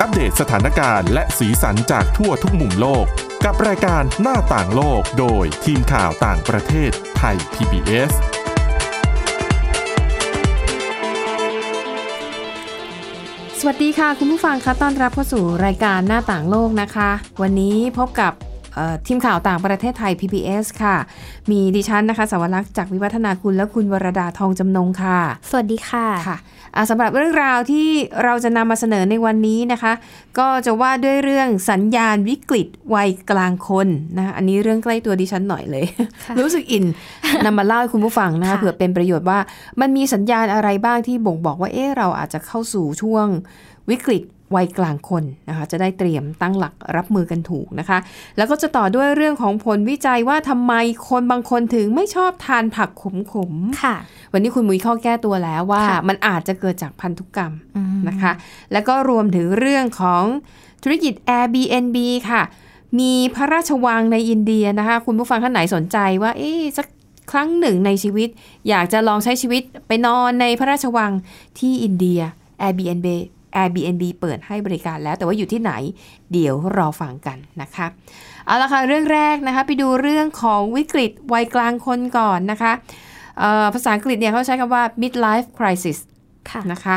อัปเดตสถานการณ์และสีสันจากทั่วทุกมุมโลก กับรายการหน้าต่างโลกโดยทีมข่าวต่างประเทศไทย PBS สวัสดีค่ะ คุณผู้ฟังคะต้อนรับเข้าสู่รายการหน้าต่างโลกนะคะ วันนี้พบกับเอ่อทีมข่าวต่างประเทศไทย PBS ค่ะ มีดิฉันนะคะ สวรักษ์จากวิวัฒนาคุณและคุณวรดาทองจำนงค่ะ สวัสดีค่ะค่ะอ่า สำหรับเรื่องราวที่เราจะนำมาเสนอในวันนี้นะคะ ก็จะว่าด้วยเรื่องสัญญาณวิกฤตวัยกลางคนนะคะอันนี้เรื่องใกล้ตัวดิฉันหน่อยเลยค่ะรู้สึกอินนำมาเล่าให้คุณผู้ฟังนะคะค่ะเผื่อเป็นประโยชน์ว่ามันมีสัญญาณอะไรบ้างที่บ่งบอกว่าเอ๊ะเราอาจจะเข้าสู่ช่วงวิกฤตวัยกลางคนนะคะจะได้เตรียมตั้งหลักรับมือกันถูกนะคะ แล้วก็จะต่อด้วยเรื่องของผลวิจัยว่าทำไมคนบางคนถึงไม่ชอบทานผักขมๆค่ะ วันนี้คุณมุ้ยเข้าแก้ตัวแล้วว่าค่ะมันอาจจะเกิดจากพันธุกรรมอืมนะคะ แล้วก็รวมถึงเรื่องของธุรกิจ Airbnb ค่ะ มีพระราชวังในอินเดียนะคะ คุณผู้ฟังท่านไหนสนใจว่าเอ๊ะสักครั้งหนึ่งในชีวิต อยากจะลองใช้ชีวิตไปนอนในพระราชวังที่อินเดีย Airbnb Airbnb เปิดให้บริการแล้ว แต่ว่าอยู่ที่ไหน เดี๋ยวรอฟังกันนะคะ เอาละค่ะ เรื่องแรกนะคะ ไปดูเรื่องของวิกฤตวัยกลางคนก่อนนะคะเอ่อภาษาอังกฤษเนี่ยเขาใช้คำว่า midlife crisis ค่ะนะคะ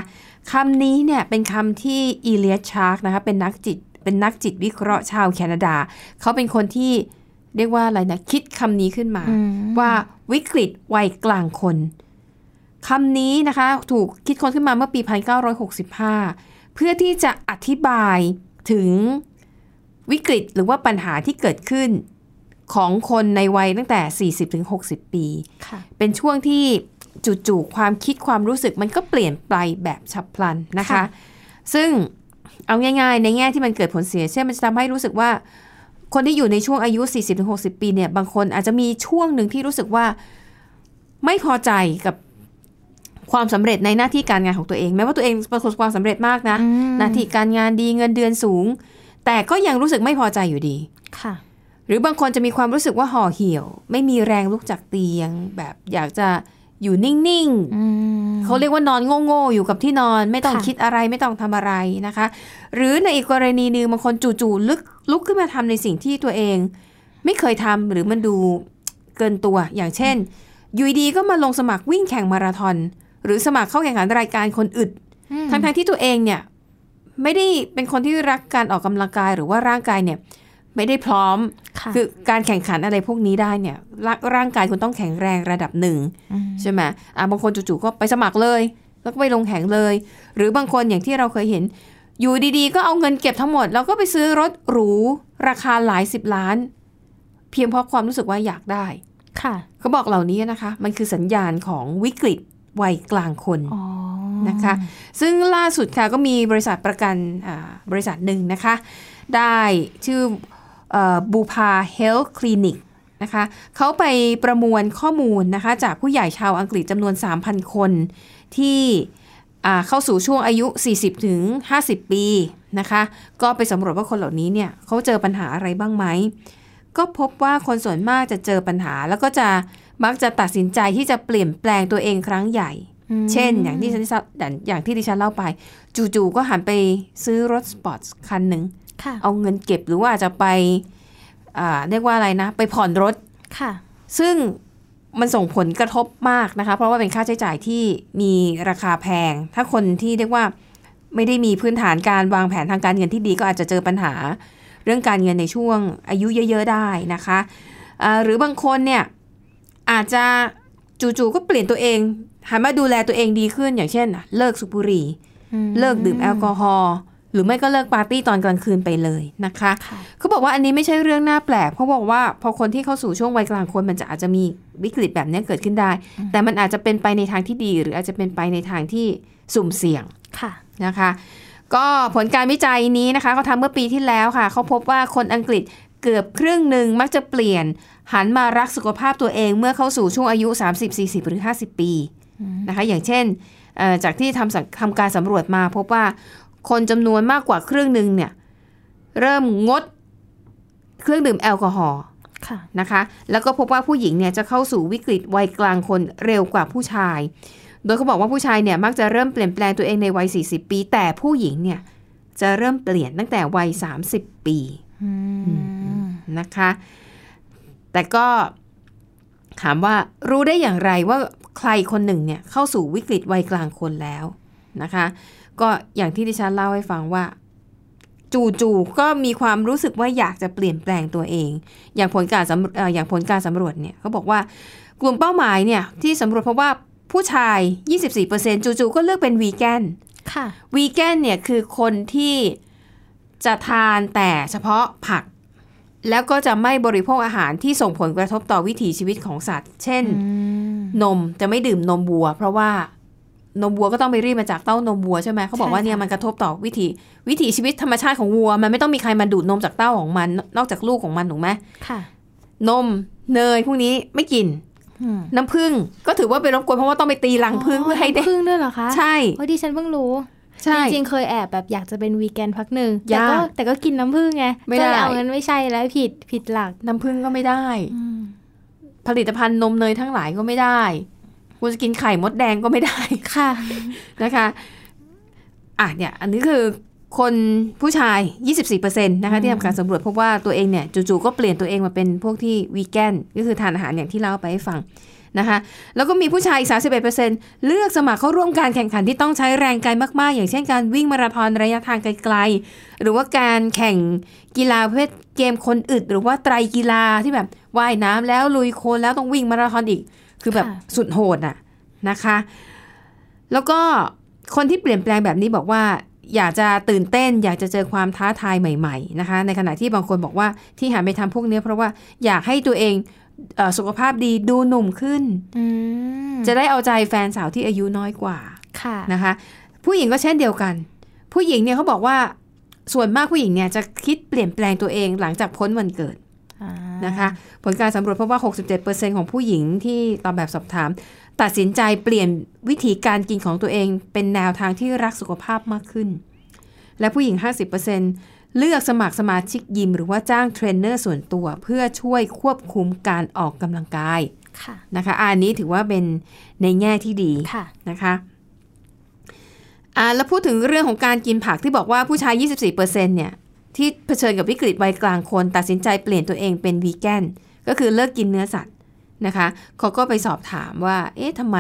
คำนี้เนี่ยเป็นคำที่อีเลียชาร์กนะคะเป็นนักจิตเป็นนักจิตวิเคราะห์ชาวแคนาดา เขาเป็นคนที่เรียกว่าอะไรนะ คิดคำนี้ขึ้นมาอืมว่าวิกฤตวัยกลางคน คำนี้นะคะถูกคิดค้นขึ้นมาเมื่อปี 1965 เพื่อที่จะอธิบายถึงวิกฤตหรือว่าปัญหาที่เกิดขึ้นของคนในวัยตั้งแต่ 40-60 ปีค่ะเป็นช่วงที่จู่ๆความคิดความรู้สึกมันก็เปลี่ยนไปแบบฉับพลันนะคะค่ะซึ่งเอาง่ายๆ ในแง่ที่มันเกิดผลเสีย เช่นมันจะทำให้รู้สึกว่า คนที่อยู่ในช่วงอายุ 40-60 ปีเนี่ย บางคนอาจจะมีช่วงหนึ่งที่รู้สึกว่าไม่พอใจกับ ความสำเร็จในหน้าที่การงานของตัวเองแม้ว่าตัวเองประสบความสำเร็จมากนะอืมหน้าที่การงานดีเงินเดือนสูง แต่ก็ยังรู้สึกไม่พอใจอยู่ดีค่ะ หรือบางคนจะมีความรู้สึกว่าห่อเหี่ยว ไม่มีแรงลุกจากเตียง แบบอยากจะอยู่นิ่งอืมๆเขาเรียกว่านอนโง่ๆอยู่กับที่นอน ไม่ต้องค่ะคิดอะไรไม่ต้องทำอะไรนะคะ หรือในอีกกรณีหนึ่งบางคนจู่ๆลึกลุกขึ้นมาทำในสิ่งที่ตัวเอง ไม่เคยทำหรือมันดูเกินตัวอย่างเช่นอยู่ดีๆก็มาลงสมัครวิ่งแข่งมาราธอน หรือสมัครเข้าแข่งขันรายการคนอึดอืมทั้งๆที่ตัวเองเนี่ยไม่ได้เป็นคนที่รักการออกกำลังกายหรือว่าร่างกายเนี่ยไม่ได้พร้อมค่ะคือการแข่งขันอะไรพวกนี้ได้เนี่ยร่าร่างกายคุณต้องแข็งแรงระดับหนึ่งมใช่ไหมอะบางคนจู่ๆก็ไปสมัครเลย แล้วก็ไปลงแข่งเลย หรือบางคนอย่างที่เราเคยเห็น อยู่ดีๆ ก็เอาเงินเก็บทั้งหมด แล้วก็ไปซื้อรถหรูราคาหลายสิบล้าน เพียงเพราะความรู้สึกว่าอยากได้ ค่ะเขาบอกเหล่านี้นะคะ มันคือสัญญาณของวิกฤต วัยกลางคนอ๋อนะคะ ซึ่งล่าสุดค่ะก็มีบริษัทประกันอ่าบริษัทหนึ่งนะคะ ได้ชื่อบูพาเฮลท์คลินิกนะคะเขาไปประมวลข้อมูลนะคะจากผู้ใหญ่ชาวอังกฤษจำนวน 3,000 คนที่อ่าเข้าสู่ช่วงอายุ 40ถึง50 ปีนะคะ ก็ไปสำรวจว่าคนเหล่านี้เนี่ยเขาเจอปัญหาอะไรบ้างไหม ก็พบว่าคนส่วนมากจะเจอปัญหาแล้วก็จะ มักจะตัดสินใจที่จะเปลี่ยนแปลงตัวเองครั้งใหญ่อืมเช่น อย่างที่ฉันอย่างอย่างที่ดิฉันเล่าไป จู่ๆก็หันไปซื้อรถสปอร์ตคันหนึ่งค่ะเอาเงินเก็บหรือว่าอาจจะไปอ่าเรียกว่าอะไรนะ ไปผ่อนรถค่ะ ซึ่งมันส่งผลกระทบมากนะคะ เพราะว่าเป็นค่าใช้จ่ายที่มีราคาแพง ถ้าคนที่เรียกว่าไม่ได้มีพื้นฐานการวางแผนทางการเงินที่ดีก็อาจจะเจอปัญหา เรื่องการเงินในช่วงอายุเยอะ ๆ ได้นะคะอ่าหรือบางคนเนี่ย อาจจะจู่ๆก็เปลี่ยนตัวเองหันมาดูแลตัวเองดีขึ้นอย่างเช่นอะเลิกสูบบุหรี่อืมเลิกดื่มแอลกอฮอล์หรือไม่ก็เลิกปาร์ตี้ตอนกลางคืนไปเลยนะคะค่ะเขาบอกว่าอันนี้ไม่ใช่เรื่องน่าแปลกเพราะบอกว่าพอคนที่เข้าสู่ช่วงวัยกลางคนมันจะอาจจะมีวิกฤตแบบนี้เกิดขึ้นได้ แต่มันอาจจะเป็นไปในทางที่ดี หรืออาจจะเป็นไปในทางที่สุ่มเสี่ยงค่ะนะคะ ก็ผลการวิจัยนี้นะคะเขาทำเมื่อปีที่แล้วค่ะเขาพบว่าคนอังกฤษเกือบครึ่งหนึ่งมักจะเปลี่ยน หันมารักสุขภาพตัวเองเมื่อเข้าสู่ช่วงอายุ 30 40 หรือ 50 ปีนะคะ อย่างเช่นเอ่อจากที่ทำสังทำการสำรวจมาพบว่าคนจำนวนมากกว่าครึ่งหนึ่งเนี่ยเริ่มงดเครื่องดื่มแอลกอฮอล์ค่ะนะคะ แล้วก็พบว่าผู้หญิงเนี่ยจะเข้าสู่วิกฤตวัยกลางคนเร็วกว่าผู้ชาย โดยเขาบอกว่าผู้ชายเนี่ยมักจะเริ่มเปลี่ยนแปลงตัวเองในวัย 40 ปี แต่ผู้หญิงเนี่ยจะเริ่มเปลี่ยนตั้งแต่วัย 30 ปีอืมนะคะ แต่ก็ถามว่ารู้ได้อย่างไรว่าใครคนหนึ่งเนี่ยเข้าสู่วิกฤตวัยกลางคนแล้วนะคะ ก็อย่างที่ดิฉันเล่าให้ฟังว่า จู่ๆก็มีความรู้สึกว่าอยากจะเปลี่ยนแปลงตัวเอง อย่างผลการสำเอ่ออย่างผลการสำรวจเนี่ยเขาบอกว่ากลุ่มเป้าหมายเนี่ยที่สำรวจเพราะว่าผู้ชาย 24%จู่ๆก็เลือกเป็นวีแกนค่ะวีแกนเนี่ยคือคนที่จะทานแต่เฉพาะผัก แล้วก็จะไม่บริโภคอาหารที่ส่งผลกระทบต่อวิถีชีวิตของสัตว์ เช่น นมจะไม่ดื่มนมวัว เพราะว่านมวัวก็ต้องไปรีดมาจากเต้านมวัวใช่ไหมเขาบอกว่าใช่ค่ะเนี่ยมันกระทบต่อวิถีวิถีชีวิตธรรมชาติของวัว มันไม่ต้องมีใครมาดูดนมจากเต้าของมัน นอกจากลูกของมันถูกไหมค่ะ นมเนยพวกนี้ไม่กินอืมน้ำผึ้งก็ถือว่าเป็นรบกวนเพราะว่าต้องไปตีรังผึ้งเพื่อให้ได้พึ่งด้วยเหรอคะ ใช่โอ้ยดิฉันเพิ่งรู้ใช่ จริงๆเคยแอบแบบอยากจะเป็นวีแกนพักหนึ่งแต่ยากก็แต่ก็กินน้ำผึ้งไงไม่ได้ก็เลยเอางั้นไม่ใช่แล้วผิดผิดหลักน้ำผึ้งก็ไม่ได้ผลิตภัณฑ์นมเนยทั้งหลายก็ไม่ได้คุณจะกินไข่มดแดงก็ไม่ได้ค่ะนะคะอะเนี่ย อันนี้คือคนผู้ชาย 24%นะคะที่ทำการสำรวจพบว่าตัวเองเนี่ยจู่ๆก็เปลี่ยนตัวเองมาเป็นพวกที่วีแกนก็คือทานอาหารอย่างที่เล่าไปให้ฟัง นะคะแล้วก็มีผู้ชายอีก 31%เลือกสมัครเข้าร่วมการแข่งขันที่ต้องใช้แรงกายมาก ๆ อย่างเช่นการวิ่งมาราธอนระยะทางไกลๆ หรือว่าการแข่งกีฬาประเภทเกมคนอึด หรือว่าไตรกีฬาที่แบบว่ายน้ำแล้วลุยโคลนแล้วต้องวิ่งมาราธอนอีก คือแบบค่ะสุดโหดอะนะคะ แล้วก็คนที่เปลี่ยนแปลงแบบนี้บอกว่าอยากจะตื่นเต้น อยากจะเจอความท้าทายใหม่ ๆ นะคะ ในขณะที่บางคนบอกว่าที่หันไปทำพวกนี้เพราะว่าอยากให้ตัวเองเออ สุขภาพดีดูหนุ่มขึ้นอืมจะได้เอาใจแฟนสาวที่อายุน้อยกว่าค่ะนะคะ ผู้หญิงก็เช่นเดียวกัน ผู้หญิงเนี่ยเขาบอกว่าส่วนมากผู้หญิงเนี่ยจะคิดเปลี่ยนแปลงตัวเองหลังจากพ้นวันเกิดอ่านะคะผลการสำรวจพบว่า 67%ของผู้หญิงที่ตอบแบบสอบถาม ตัดสินใจเปลี่ยนวิธีการกินของตัวเองเป็นแนวทางที่รักสุขภาพมากขึ้น และผู้หญิง 50% เลือกสมัครสมาชิกยิม หรือว่าจ้างเทรนเนอร์ส่วนตัว เพื่อช่วยควบคุมการออกกำลังกายค่ะนะคะอันนี้ถือว่าเป็นในแง่ที่ดีค่ะนะคะอ่าแล้วพูดถึงเรื่องของการกินผักที่บอกว่าผู้ชาย 24%เนี่ยที่เผชิญกับวิกฤตวัยกลางคน ตัดสินใจเปลี่ยนตัวเองเป็นวีแกนก็คือเลิกกินเนื้อสัตว์นะคะเขาก็ไปสอบถามว่า เอ๊ะทำไม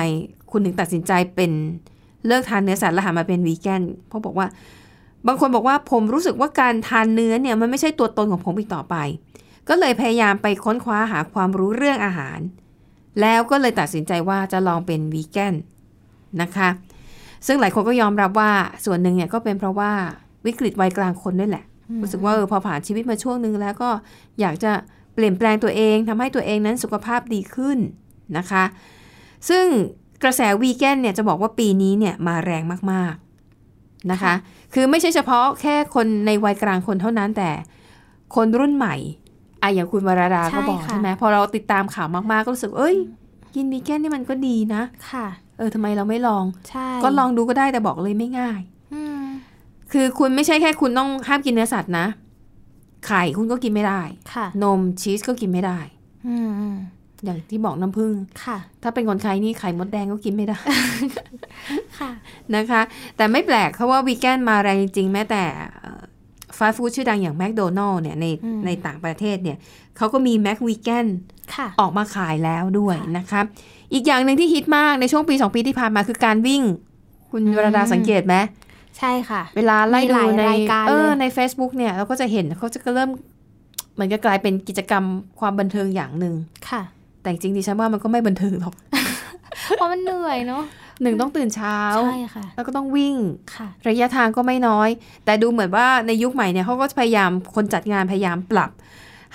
คุณถึงตัดสินใจเป็นเลิกทานเนื้อสัตว์แล้วหันมาเป็นวีแกนเพราะบอกว่า บางคนบอกว่าผมรู้สึกว่าการทานเนื้อเนี่ยมันไม่ใช่ตัวตนของผมอีกต่อไป ก็เลยพยายามไปค้นคว้าหาความรู้เรื่องอาหาร แล้วก็เลยตัดสินใจว่าจะลองเป็นวีแกนนะคะ ซึ่งหลายคนก็ยอมรับว่าส่วนหนึ่งเนี่ยก็เป็นเพราะว่าวิกฤตวัยกลางคนด้วยแหละ รู้สึกว่าเออพอผ่านชีวิตมาช่วงหนึ่งแล้วก็อยากจะเปลี่ยนแปลงตัวเองทำให้ตัวเองนั้นสุขภาพดีขึ้นนะคะ ซึ่งกระแสวีแกนเนี่ยจะบอกว่าปีนี้เนี่ยมาแรงมากๆ นะคะ คือไม่ใช่เฉพาะแค่คนในวัยกลางคนเท่านั้นแต่คนรุ่นใหม่อะอย่างคุณวราดาใช่ก็บอกค่ะใช่ไหมพอเราติดตามข่าวมากๆก็รู้สึก เอ้ย กินวีแกนนี่มันก็ดีนะ ค่ะ เออทำไมเราไม่ลองใช่ก็ลองดูก็ได้แต่บอกเลยไม่ง่ายอืมคือคุณไม่ใช่แค่คุณต้องห้ามกินเนื้อสัตว์นะ ไข่คุณก็กินไม่ได้ค่ะนมชีสก็กินไม่ได้อืมอืมอย่างที่บอกน้ำผึ้งค่ะถ้าเป็นคนไข้นี่ไข่มดแดงก็กินไม่ได้ค่ะ นะคะ แต่ไม่แปลกเพราะว่าวีแกนมาแรงจริงๆแม้แต่ฟาสต์ฟู้ดชื่อดังอย่างแมคโดนัลล์เนี่ยในอืมในต่างประเทศเนี่ยเขาก็มีแมควีแกนค่ะออกมาขายแล้วด้วยค่ะนะคะอีกอย่างหนึ่งที่ฮิตมากในช่วงปี 2 ปีที่ผ่านมาคือการวิ่ง คุณอืมวรดาสังเกตไหมใช่ค่ะ เวลาไล่มีดูหลายในรายการเออเลยใน Facebook เนี่ยเราก็จะเห็นเขาจะเริ่มเหมือนจะกลายเป็นกิจกรรมความบันเทิงอย่างหนึ่งค่ะ แต่จริงๆดิฉันว่ามันก็ไม่บันเทิงหรอกเพราะมันเหนื่อยเนาะ หนึ่งต้องตื่นเช้าใช่ค่ะ แล้วก็ต้องวิ่งค่ะระยะทางก็ไม่น้อย แต่ดูเหมือนว่าในยุคใหม่เนี่ยเขาก็พยายามคนจัดงานพยายามปรับ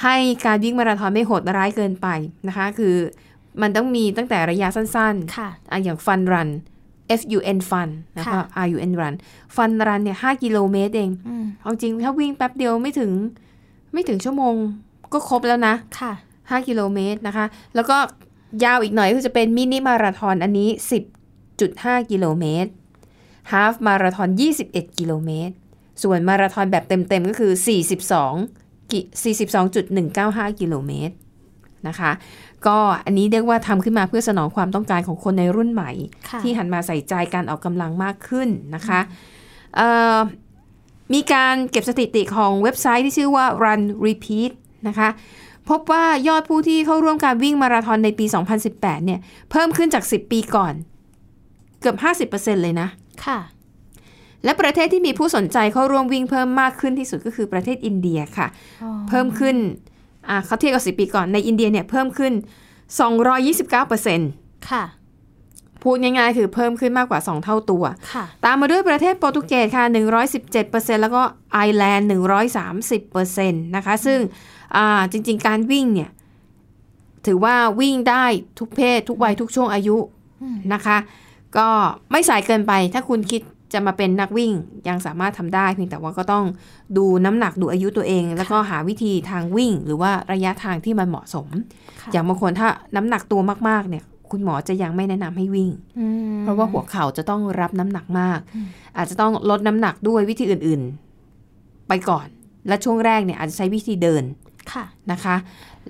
ให้การวิ่งมาราธอนไม่โหดร้ายเกินไปนะคะ คือมันต้องมีตั้งแต่ระยะสั้นค่ะๆอะอย่างฟันรัน F U N Fun แล้วก็ค่ะ R U N Run ฟันรันเนี่ยห้ากิโลเมตรเองอืมเอาจริงถ้าวิ่งแป๊บเดียวไม่ถึงไม่ถึงชั่วโมงก็ครบแล้วนะค่ะ5กิโลเมตรนะคะ แล้วก็ยาวอีกหน่อยก็จะเป็นมินิมาราทอนอันนี้ 10.5กิโลเมตรฮาฟมาราทอน 21 กิโลเมตร ส่วนมาราธอนแบบเต็มๆ ก็คือ 42กิ42.195 กิโลเมตรนะคะ ก็อันนี้เรียกว่าทำขึ้นมาเพื่อสนองความต้องการของคนในรุ่นใหม่ค่ะที่หันมาใส่ใจการออกกำลังมากขึ้นนะคะเอ่อมีการเก็บสถิติของเว็บไซต์ที่ชื่อว่า Run Repeat นะคะ พบว่ายอดผู้ที่เข้าร่วมการวิ่งมาราธอนในปี 2018 เนี่ย เพิ่มขึ้นจาก 10 ปีก่อน เกือบ 50%เลยนะ ค่ะ และประเทศที่มีผู้สนใจเข้าร่วมวิ่งเพิ่มมากขึ้นที่สุดก็คือประเทศอินเดียค่ะ เพิ่มขึ้นอ่าเขาเทียบกับ10ปีก่อนในอินเดียเนี่ยเพิ่มขึ้น 229%ค่ะพูดง่ายๆ คือเพิ่มขึ้นมากกว่า 2 เท่าตัวค่ะตามมาด้วยประเทศโปรตุเกสค่ะ 117%แล้วก็ไอร์แลนด์ 130%นะคะ ซึ่งอ่าจริงๆ การวิ่งเนี่ย ถือว่าวิ่งได้ทุกเพศ ทุกวัย ทุกช่วงอายุนะคะ ก็ไม่สายเกินไป ถ้าคุณคิดจะมาเป็นนักวิ่งยังสามารถทำได้เพียงแต่ว่าก็ต้องดูน้ำหนักดูอายุตัวเอง แล้วก็หาวิธีทางวิ่ง หรือว่าระยะทางที่มันเหมาะสมค่ะอย่างบางคนถ้าน้ำหนักตัวมากๆเนี่ย คุณหมอจะยังไม่แนะนำให้วิ่งอืมเพราะว่าหัวเข่าจะต้องรับน้ำหนักมาก อาจจะต้องลดน้ำหนักด้วยวิธีอื่น ๆ ไปก่อน และช่วงแรกเนี่ยอาจจะใช้วิธีเดิน ค่ะนะคะ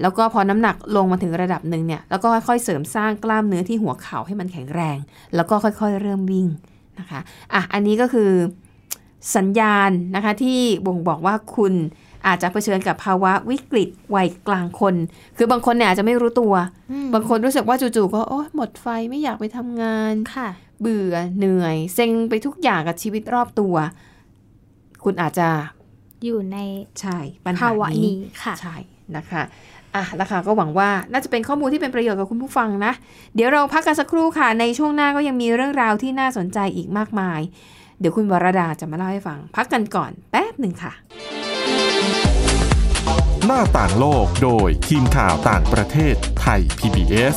แล้วก็พอน้ำหนักลงมาถึงระดับหนึ่งเนี่ย แล้วก็ค่อยๆเสริมสร้างกล้ามเนื้อที่หัวเข่าให้มันแข็งแรง แล้วก็ค่อยๆเริ่มวิ่งนะคะ อะ อันนี้ก็คือสัญญาณนะคะที่บ่งบอกว่าคุณอาจจะเผชิญกับภาวะวิกฤตวัยกลางคน คือบางคนเนี่ยอาจจะไม่รู้ตัวอืมบางคนรู้สึกว่าจู่ๆก็โอ๊ยหมดไฟไม่อยากไปทำงานค่ะ เบื่อเหนื่อย เซ็งไปทุกอย่างกับชีวิตรอบตัว คุณอาจจะ อยู่ในใช่ปัญหาภาวะนี้นี้ค่ะใช่นะคะอะแล้วค่ะก็หวังว่าน่าจะเป็นข้อมูลที่เป็นประโยชน์กับคุณผู้ฟังนะ เดี๋ยวเราพักกันสักครู่ค่ะ ในช่วงหน้าก็ยังมีเรื่องราวที่น่าสนใจอีกมากมาย เดี๋ยวคุณวรดาจะมาเล่าให้ฟัง พักกันก่อนแป๊บหนึ่งค่ะ หน้าต่างโลกโดยทีมข่าวต่างประเทศไทย PBS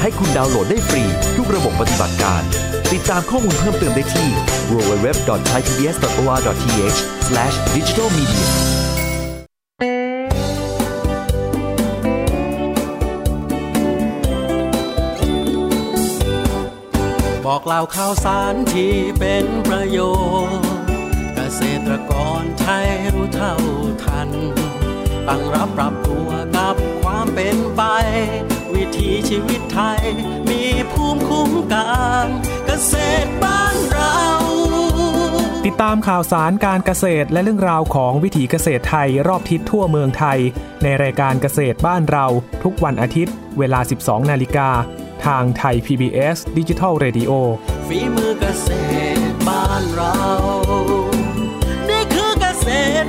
ให้คุณดาวน์โหลดได้ฟรี ทุกระบบปฏิบัติการ ติดตามข้อมูลเพิ่มเติมได้ที่ www.thaipbs.or.th/digitalmedia บอกเล่าข่าวสารที่เป็นประโยชน์ เกษตรกรไทยรู้เท่าทัน ตั้งรับปรับตัวกับความ เป็นไป วิถีชีวิตไทย มีภูมิคุ้มกันเกษตรบ้านเรา ติดตามข่าวสารการเกษตรและเรื่องราวของวิถีเกษตรไทยรอบทิศทั่วเมืองไทย ในรายการเกษตรบ้านเรา ทุกวันอาทิตย์ เวลา 12 นาฬิกา ทางไทย PBS Digital Radio ฝีมือเกษตรบ้านเรา นี่คือเกษตร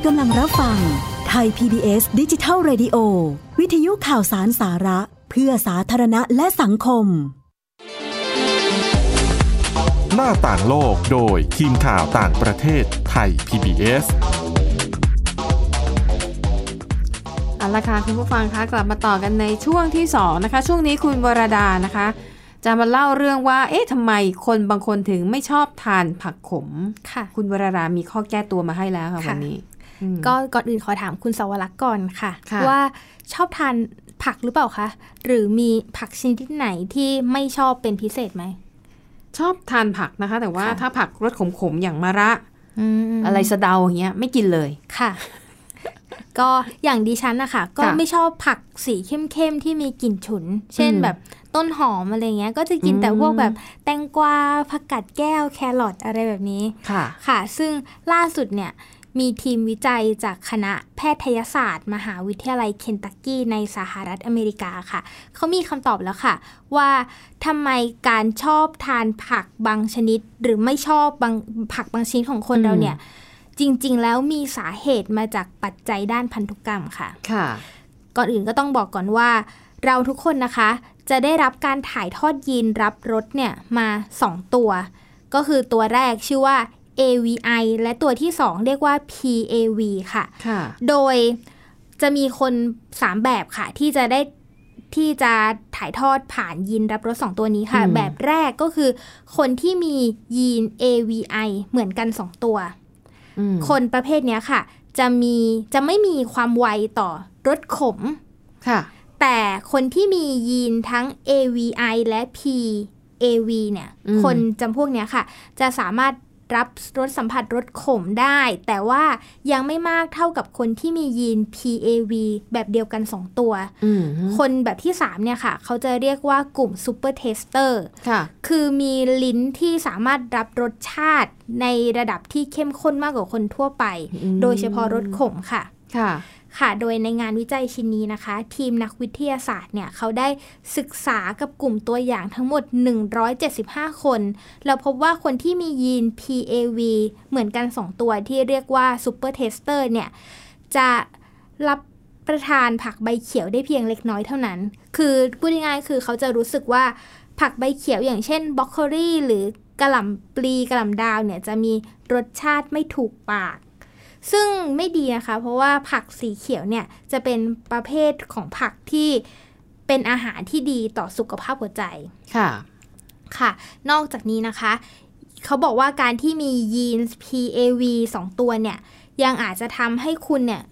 ณกำลังรับฟังไทย PBS ดิจิทัล Radio วิทยุข่าวสารสาระ เพื่อสาธารณะและสังคม หน้าต่างโลกโดยทีมข่าวต่างประเทศไทย PBS เอาละค่ะคุณผู้ฟังคะกลับมาต่อกันในช่วงที่ 2 นะคะ ช่วงนี้คุณวรดานะคะ จะมาเล่าเรื่องว่า เอ๊ะทำไมคนบางคนถึงไม่ชอบทานผักขม ค่ะ คุณวรดามีข้อแก้ตัวมาให้แล้วค่ะค่ะวันนี้อืม ก็ก่อนอื่นขอถามคุณสวรักษ์ก่อนค่ะค่ะว่าชอบทานผักหรือเปล่าคะ หรือมีผักชนิดไหนที่ไม่ชอบเป็นพิเศษไหม ชอบทานผักนะคะ แต่ว่าค่ะถ้าผักรสขมๆ อย่างมะระมอะไรสะเดาอย่างเงี้ยไม่กินเลยค่ะ ก็อย่างดิฉันนะคะก็ค่ะไม่ชอบผักสีเข้มๆ ที่มีกลิ่นฉุน เช่นอืมแบบต้นหอมอะไรเงี้ย ก็จะกินแต่อืมพวกแบบแตงกวาผักกาดแก้วแครอทอะไรแบบนี้ค่ะ ค่ะ ซึ่งล่าสุดเนี่ย มีทีมวิจัยจากคณะแพทยศาสตร์ มหาวิทยาลัยเคนตักกี้ในสหรัฐอเมริกาค่ะ เขามีคำตอบแล้วค่ะ ว่าทำไมการชอบทานผักบางชนิด หรือไม่ชอบบางผักบางชนิดของคนอืมเราเนี่ย จริง ๆ แล้วมีสาเหตุมาจากปัจจัยด้านพันธุกรรมค่ะ ค่ะ ก่อนอื่นก็ต้องบอกก่อนว่า เราทุกคนนะคะ จะได้รับการถ่ายทอดยีนรับรสเนี่ยมา 2 ตัว ก็คือตัวแรกชื่อว่า AVI และตัวที่ 2 เรียกว่า PAV ค่ะค่ะโดยจะมีคน 3 แบบค่ะ ที่จะได้ที่จะถ่ายทอดผ่านยีนรับรส2ตัวนี้ค่ะอืมแบบแรกก็คือ คนที่มียีน AVI เหมือนกัน 2 ตัวอืมคนประเภทเนี้ยค่ะ จะมีจะไม่มีความไวต่อรสขมค่ะ แต่คนที่มียีนทั้ง AVI และ PAV เนี่ยอืมคนจำพวกเนี้ยค่ะ จะสามารถ รับรสสัมผัสรสขมได้ แต่ว่ายังไม่มากเท่ากับคนที่มียีน PAV แบบเดียวกัน 2 ตัวอืมคนแบบที่ 3 เนี่ยค่ะ เขาจะเรียกว่ากลุ่ม Super Taster ค่ะคือมีลิ้นที่สามารถรับรสชาติในระดับที่เข้มข้นมากกว่าคนทั่วไปอืมโดยเฉพาะรสขมค่ะค่ะ ค่ะ โดยในงานวิจัยชิ้นนี้นะคะ ทีมนักวิทยาศาสตร์เนี่ยเขาได้ศึกษากับกลุ่มตัวอย่างทั้งหมด 175 คนแล้วพบว่าคนที่มียีน PAV เหมือนกัน 2 ตัวที่เรียกว่า Super Taster เนี่ย จะรับประทานผักใบเขียวได้เพียงเล็กน้อยเท่านั้น คือพูดง่ายๆคือเขาจะรู้สึกว่าผักใบเขียวอย่างเช่นบรอกโคลีหรือกระหล่ำปลีกระหล่ำดาวเนี่ยจะมีรสชาติไม่ถูกปาก ซึ่งไม่ดีนะคะเพราะว่าผักสีเขียวเนี่ยจะเป็นประเภทของผักที่เป็นอาหารที่ดีต่อสุขภาพหัวใจค่ะค่ะ นอกจากนี้นะคะ เขาบอกว่าการที่มียีน PAV 2 ตัวเนี่ย ยังอาจจะทำให้คุณเนี่ย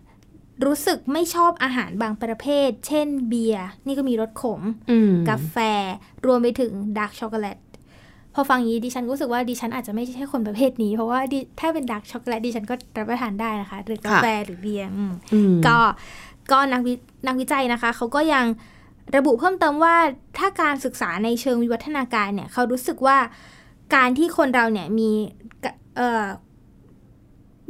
รู้สึกไม่ชอบอาหารบางประเภท เช่นเบียร์ นี่ก็มีรสขมอืมกาแฟ รวมไปถึง dark chocolate พ อฟังอย่างนี้ดิฉันรู้สึกว่าดิฉันอาจจะไม่ใช่คนประเภทนี้ เพราะว่าดิถ้าเป็น dark chocolate ดิฉันก็รับประทานได้นะคะ หรือกาแฟหรือเบียร์อืมอืมก็ก็นักวินักวิจัยนะคะ เขาก็ยังระบุเพิ่มเติมว่าถ้าการศึกษาในเชิงวิวัฒนาการเนี่ย เขารู้สึกว่าการที่คนเราเนี่ยมีกะเอ่อ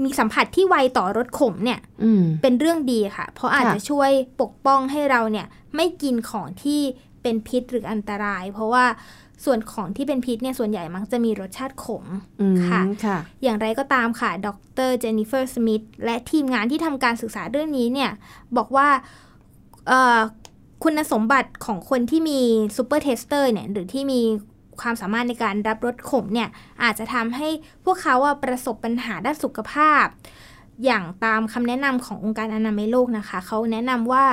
มีสัมผัสที่ไวต่อรสขมเนี่ยอืมเป็นเรื่องดีค่ะ เพราะอาจค่ะจะช่วยปกป้องให้เราเนี่ย ไม่กินของที่เป็นพิษหรืออันตราย เพราะว่า ส่วนของที่เป็นพิษเนี่ยส่วนใหญ่มักจะมีรสชาติขมอืมค่ะค่ะอย่างไรก็ตามค่ะ ดรเจนนิเฟอร์สมิธและทีมงานที่ทำการศึกษาเรื่องนี้เนี่ยบอกว่าเอ่อคุณสมบัติของคนที่มี supertaster เนี่ยหรือที่มีความสามารถในการรับรสขมเนี่ยอาจจะทำให้พวกเขาอะประสบปัญหาด้านสุขภาพ อย่างตามคำแนะนำขององค์การอนามัยโลกนะคะ เขาแนะนำว่า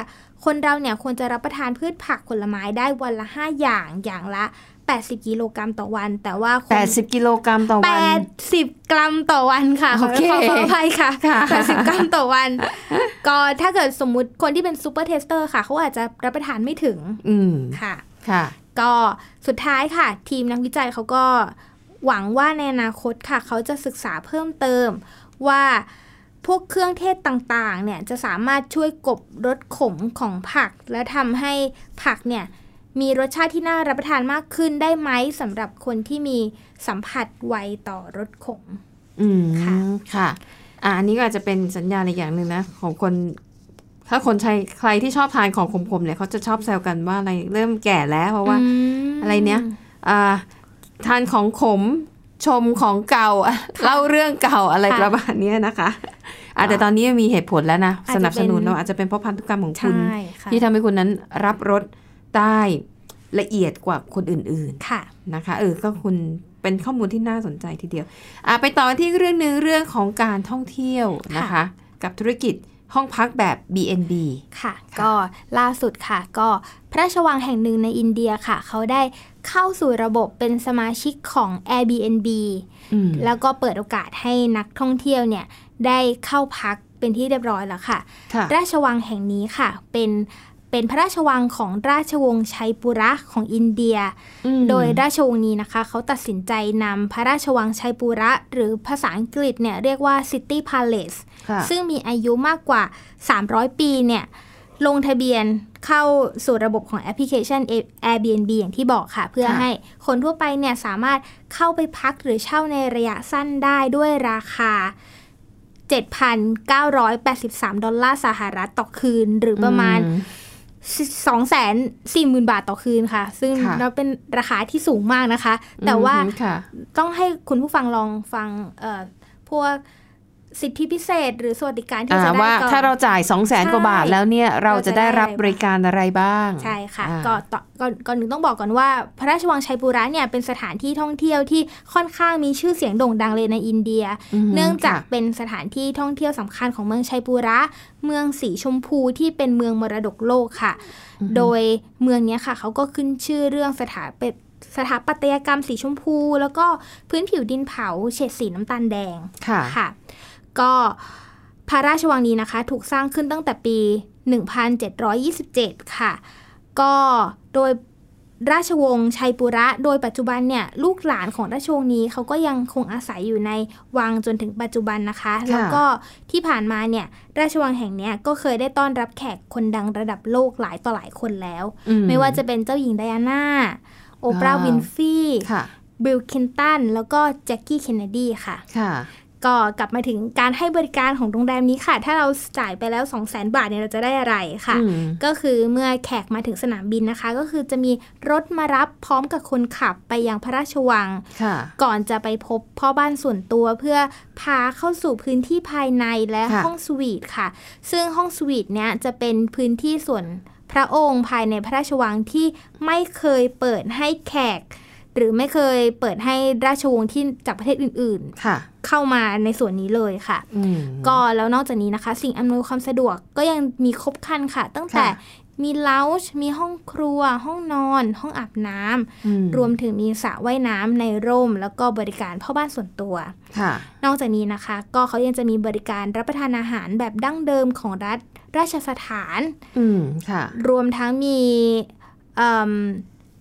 คนเราเนี่ยควรจะรับประทานพืชผักผลไม้ได้วันละ 5 อย่างอย่างละ 80 กิโลกรัมต่อวัน แต่ว่าคนแปดสิบกิโลกรัมต่อแปวันดสิบกรัมต่อวันค่ะ ขอโอเคขอขออภัยค่ะค่ะแปดสิบกรัมต่อวัน ก็ถ้าเกิดสมมุติคนที่เป็น supertaster ค่ะ เขาอาจจะรับประทานไม่ถึงอืมค่ะ ค่ะ ก็สุดท้ายค่ะ ทีมนักวิจัยเขาก็หวังว่าในอนาคตค่ะ เขาจะศึกษาเพิ่มเติมว่าพวกเครื่องเทศต่างๆ เนี่ยจะสามารถช่วยกลบรสขมของผัก และทำให้ผักเนี่ย มีรสชาติที่น่ารับประทานมากขึ้นได้ไหมสำหรับคนที่มีสัมผัสไวต่อรสขมอืมค่ะค่ะอ่าอันนี้ก็อาจจะเป็นสัญญาณอีกอย่างหนึ่งนะ ของคน ถ้าคนใช้ใครที่ชอบทานของขมๆเนี่ยเขาจะชอบแซวกันว่าอะไรเริ่มแก่แล้วเพราะว่ามอะไรเนี้ยอ่าทานของขมชมของเก่าอะเล่าเรื่องเก่าอะไรค่ะประมาณเนี้ยนะคะอะแต่ตอนนี้มีเหตุผลแล้วนะอาจจะสนับสนุนเป็นเราอาจจะเป็นเพราะพันธุกรรมของคุณใช่ค่ะที่ทำให้คุณนั้นรับรส ได้ละเอียดกว่าคนอื่นๆค่ะนะคะเออก็คุณเป็นข้อมูลที่น่าสนใจทีเดียวอะไปต่อที่เรื่องหนึ่งเรื่องของการท่องเที่ยวนะคะ กับธุรกิจห้องพักแบบ BNB ค่ะ ก็ล่าสุดค่ะ ก็พระราชวังแห่งหนึ่งในอินเดียค่ะ เขาได้เข้าสู่ระบบเป็นสมาชิกของ Airbnb อืมแล้วก็เปิดโอกาสให้นักท่องเที่ยวเนี่ยได้เข้าพักเป็นที่เรียบร้อยแล้วค่ะค่ะราชวังแห่งนี้ค่ะ เป็น เป็นพระราชวังของราชวงศ์ชัยปุระของอินเดียอืมโดยราชวงศ์นี้นะคะ เขาตัดสินใจนำพระราชวังชัยปุระ หรือภาษาอังกฤษเนี่ยเรียกว่า City Palace ค่ะซึ่งมีอายุมากกว่า 300 ปีเนี่ยลงทะเบียนเข้าสู่ระบบของแอปพลิเคชัน Airbnb อย่างที่บอกค่ะ เพื่อค่ะให้คนทั่วไปเนี่ยสามารถเข้าไปพักหรือเช่าในระยะสั้นได้ด้วยราคา 7,983 ดอลลาร์สหรัฐต่อคืน หรือประมาณอื สองแสนสี่หมื่นบาทต่อคืนค่ะ ซึ่งค่ะเราเป็นราคาที่สูงมากนะคะ แต่ว่าอืมค่ะต้องให้คุณผู้ฟังลองฟังเอ่อพวก สิทธิพิเศษ หรือสวัสดิการที่อ่าจะได้ว่าก่อนถ้าเราจ่าย 2 0 0แสนใช่กว่าบาทแล้วเนี่ยเราจะได้รับบริการอะไรบ้าง ใช่ค่ะอ่าก็ต่อก่อนก่อนหนึ่งต้องบอกก่อนว่า พระราชวังชัยปุระเนี่ยเป็นสถานที่ท่องเที่ยวที่ค่อนข้างมีชื่อเสียงโด่งดังเลยในอินเดียมเนื่องจากค่ะเป็นสถานที่ท่องเที่ยวสำคัญของเมืองชัยปุระ เมืองสีชมพูที่เป็นเมืองมรดกโลกค่ะ โดยเมืองเนี้ยค่ะเขาก็ขึ้นชื่อเรื่องสถาเป็นสถาปัตยกรรมสีชมพู แล้วก็พื้นผิวดินเผาเฉดสีน้ำตาลแดงค่ะค่ะ ก็พระราชวังนี้นะคะ ถูกสร้างขึ้นตั้งแต่ปี 1727 ค่ะ ก็โดยราชวงศ์ชัยปุระ โดยปัจจุบันเนี่ยลูกหลานของราชวงศ์นี้เขาก็ยังคงอาศัยอยู่ในวังจนถึงปัจจุบันนะคะ แล้วก็ที่ผ่านมาเนี่ยราชวังแห่งเนี้ยก็เคยได้ต้อนรับแขกคนดังระดับโลกหลายต่อหลายคนแล้วอืไม่ว่าจะเป็นเจ้าหญิงไดอาน่า โอปราห์อ่าวินฟรีย์ค่ะบิลคินตัน แล้วก็แจ็คกี้เคนเนดีค่ะค่ะ ก็กลับมาถึงการให้บริการของโรงแรมนี้ค่ะ ถ้าเราจ่ายไปแล้ว 2 0 0 0 0 0 บาทเนี่ยเราจะได้อะไรค่ะอืมก็คือเมื่อแขกมาถึงสนามบินนะคะ ก็คือจะมีรถมารับพร้อมกับคนขับไปยังพระราชวังค่ะก่อนจะไปพบพ่อบ้านส่วนตัวเพื่อพาเข้าสู่พื้นที่ภายในและค่ะห้องสวีทค่ะ ซึ่งห้องสวีทเนี้ยจะเป็นพื้นที่ส่วนพระองค์ภายในพระราชวังที่ไม่เคยเปิดให้แขก หรือไม่เคยเปิดให้ราชวงศ์ที่จากประเทศอื่นค่ะๆเข้ามาในส่วนนี้เลยค่ะอืมก็แล้วนอกจากนี้นะคะ สิ่งอำนวยความสะดวกก็ยังมีครบครันค่ะ ตั้งแต่ค่ะมีเลาจ์มีห้องครัว ห้องนอน ห้องอาบน้ำอืมรวมถึงมีสระว่ายน้ำในร่ม แล้วก็บริการพ่อบ้านส่วนตัวค่ะนอกจากนี้นะคะ ก็เขายังจะมีบริการรับประทานอาหารแบบดั้งเดิมของรัฐราชสถานอืมค่ะรวมทั้งมีเอิ่ม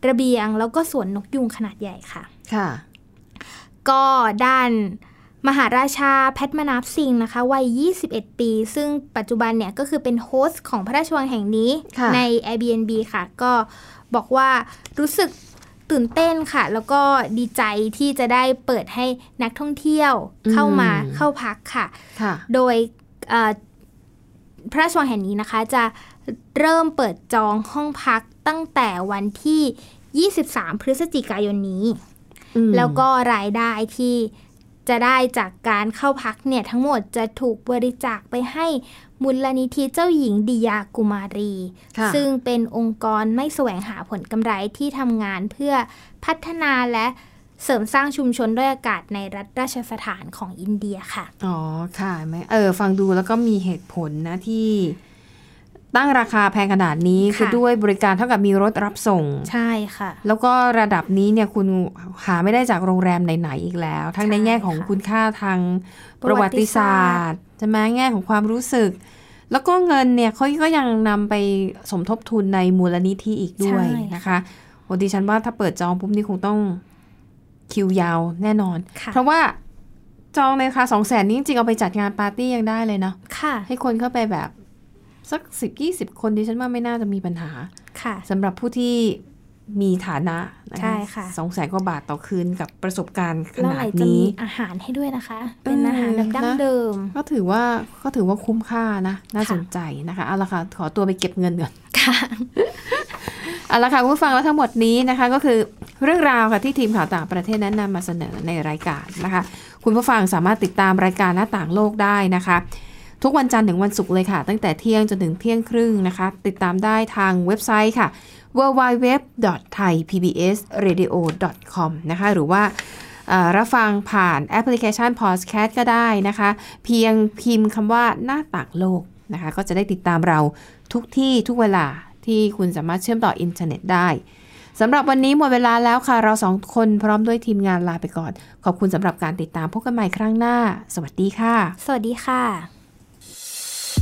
ระเบียง แล้วก็สวนนกยูงขนาดใหญ่ค่ะ ค่ะ ก็ด้านมหาราชาแพทมานาฟซิงห์นะคะวัย 21 ปี ซึ่งปัจจุบันเนี่ยก็คือเป็น host ของพระราชวังแห่งนี้ค่ะใน Airbnb ค่ะ ก็บอกว่ารู้สึกตื่นเต้นค่ะ แล้วก็ดีใจที่จะได้เปิดให้นักท่องเที่ยวเข้ามาเข้าพักค่ะค่ะโดยเอ่อพระราชวังแห่งนี้นะคะ จะเริ่มเปิดจองห้องพัก ตั้งแต่วันที่ 23 พฤศจิกายนนี้อืมแล้วก็รายได้ที่จะได้จากการเข้าพักเนี่ยทั้งหมดจะถูกบริจาคไปให้มูลนิธิเจ้าหญิงดิยากุมารีค่ะซึ่งเป็นองค์กรไม่แสวงหาผลกำไรที่ทำงานเพื่อพัฒนาและเสริมสร้างชุมชนด้วยอากาศในรัฐราชสถานของอินเดียค่ะ อ๋อ ค่ะ ไหม เออ ฟังดูแล้วก็มีเหตุผลนะที่ ตั้งราคาแพงขนาดนี้ค่ะคือด้วยบริการเท่ากับมีรถรับส่ง ใช่ค่ะ แล้วก็ระดับนี้เนี่ยคุณหาไม่ได้จากโรงแรมไหนๆอีกแล้ว ทั้งในใช่แง่ของค่ะคุณค่าทางปประระวัวัติติศาศาสสตตร์ร์ใช่ไหมแง่ของความรู้สึก แล้วก็เงินเนี่ยเขาก็ยังนำไปสมทบทุนในมูลนิธิอีกด้วยใช่นะคะโอ้ดิฉันว่าถ้าเปิดจองปุ๊บนี่คงต้องคิวยาวแน่นอนค่ะเพราะว่าจองในราคาสองแสนนี้จริงๆเอาไปจัดงานปาร์ตี้ยังได้เลยเนาะค่ะให้คนเข้าไปแบบ สักสิบยี่สิบคนดิฉันว่าไม่น่าจะมีปัญหาค่ะสำหรับผู้ที่มีฐานะนใช่ค่ะสองแสนกว่าบาทต่อคืนกับประสบการณ์ขแล้วนาไหนดจะนี้มีอาหารให้ด้วยนะคะ เป็นเอออาหารแบบดั้งนะเดิม ก็ถือว่าก็ถือว่าคุ้มค่านะน่าค่ะสนใจนะคะเอาละค่ะขอตัวไปเก็บเงินก่อนค่ะเอาละค่ะคุณผู้ฟังแล้วทั้งหมดนี้นะคะ ก็คือเรื่องราวค่ะที่ทีมข่าวต่างประเทศนั้นนำมาเสนอในรายการนะคะ คุณผู้ฟังสามารถติดตามรายการหน้าต่างโลกได้นะคะ ทุกวันจันทร์ถึงวันศุกร์เลยค่ะ ตั้งแต่เที่ยงจนถึงเที่ยงครึ่งนะคะ ติดตามได้ทางเว็บไซต์ค่ะ www.thaipbsradio.com นะคะหรือว่ารับฟังผ่านแอปพลิเคชัน Podcast ก็ได้นะคะ เพียงพิมพ์คำว่าหน้าต่างโลกนะคะ ก็จะได้ติดตามเราทุกที่ทุกเวลาที่คุณสามารถเชื่อมต่ออินเทอร์เน็ตได้สำหรับวันนี้หมดเวลาแล้วค่ะ เราสองคนพร้อมด้วยทีมงานลาไปก่อน ขอบคุณสำหรับการติดตามพบกันใหม่ครั้งหน้า สวัสดีค่ะ สวัสดีค่ะ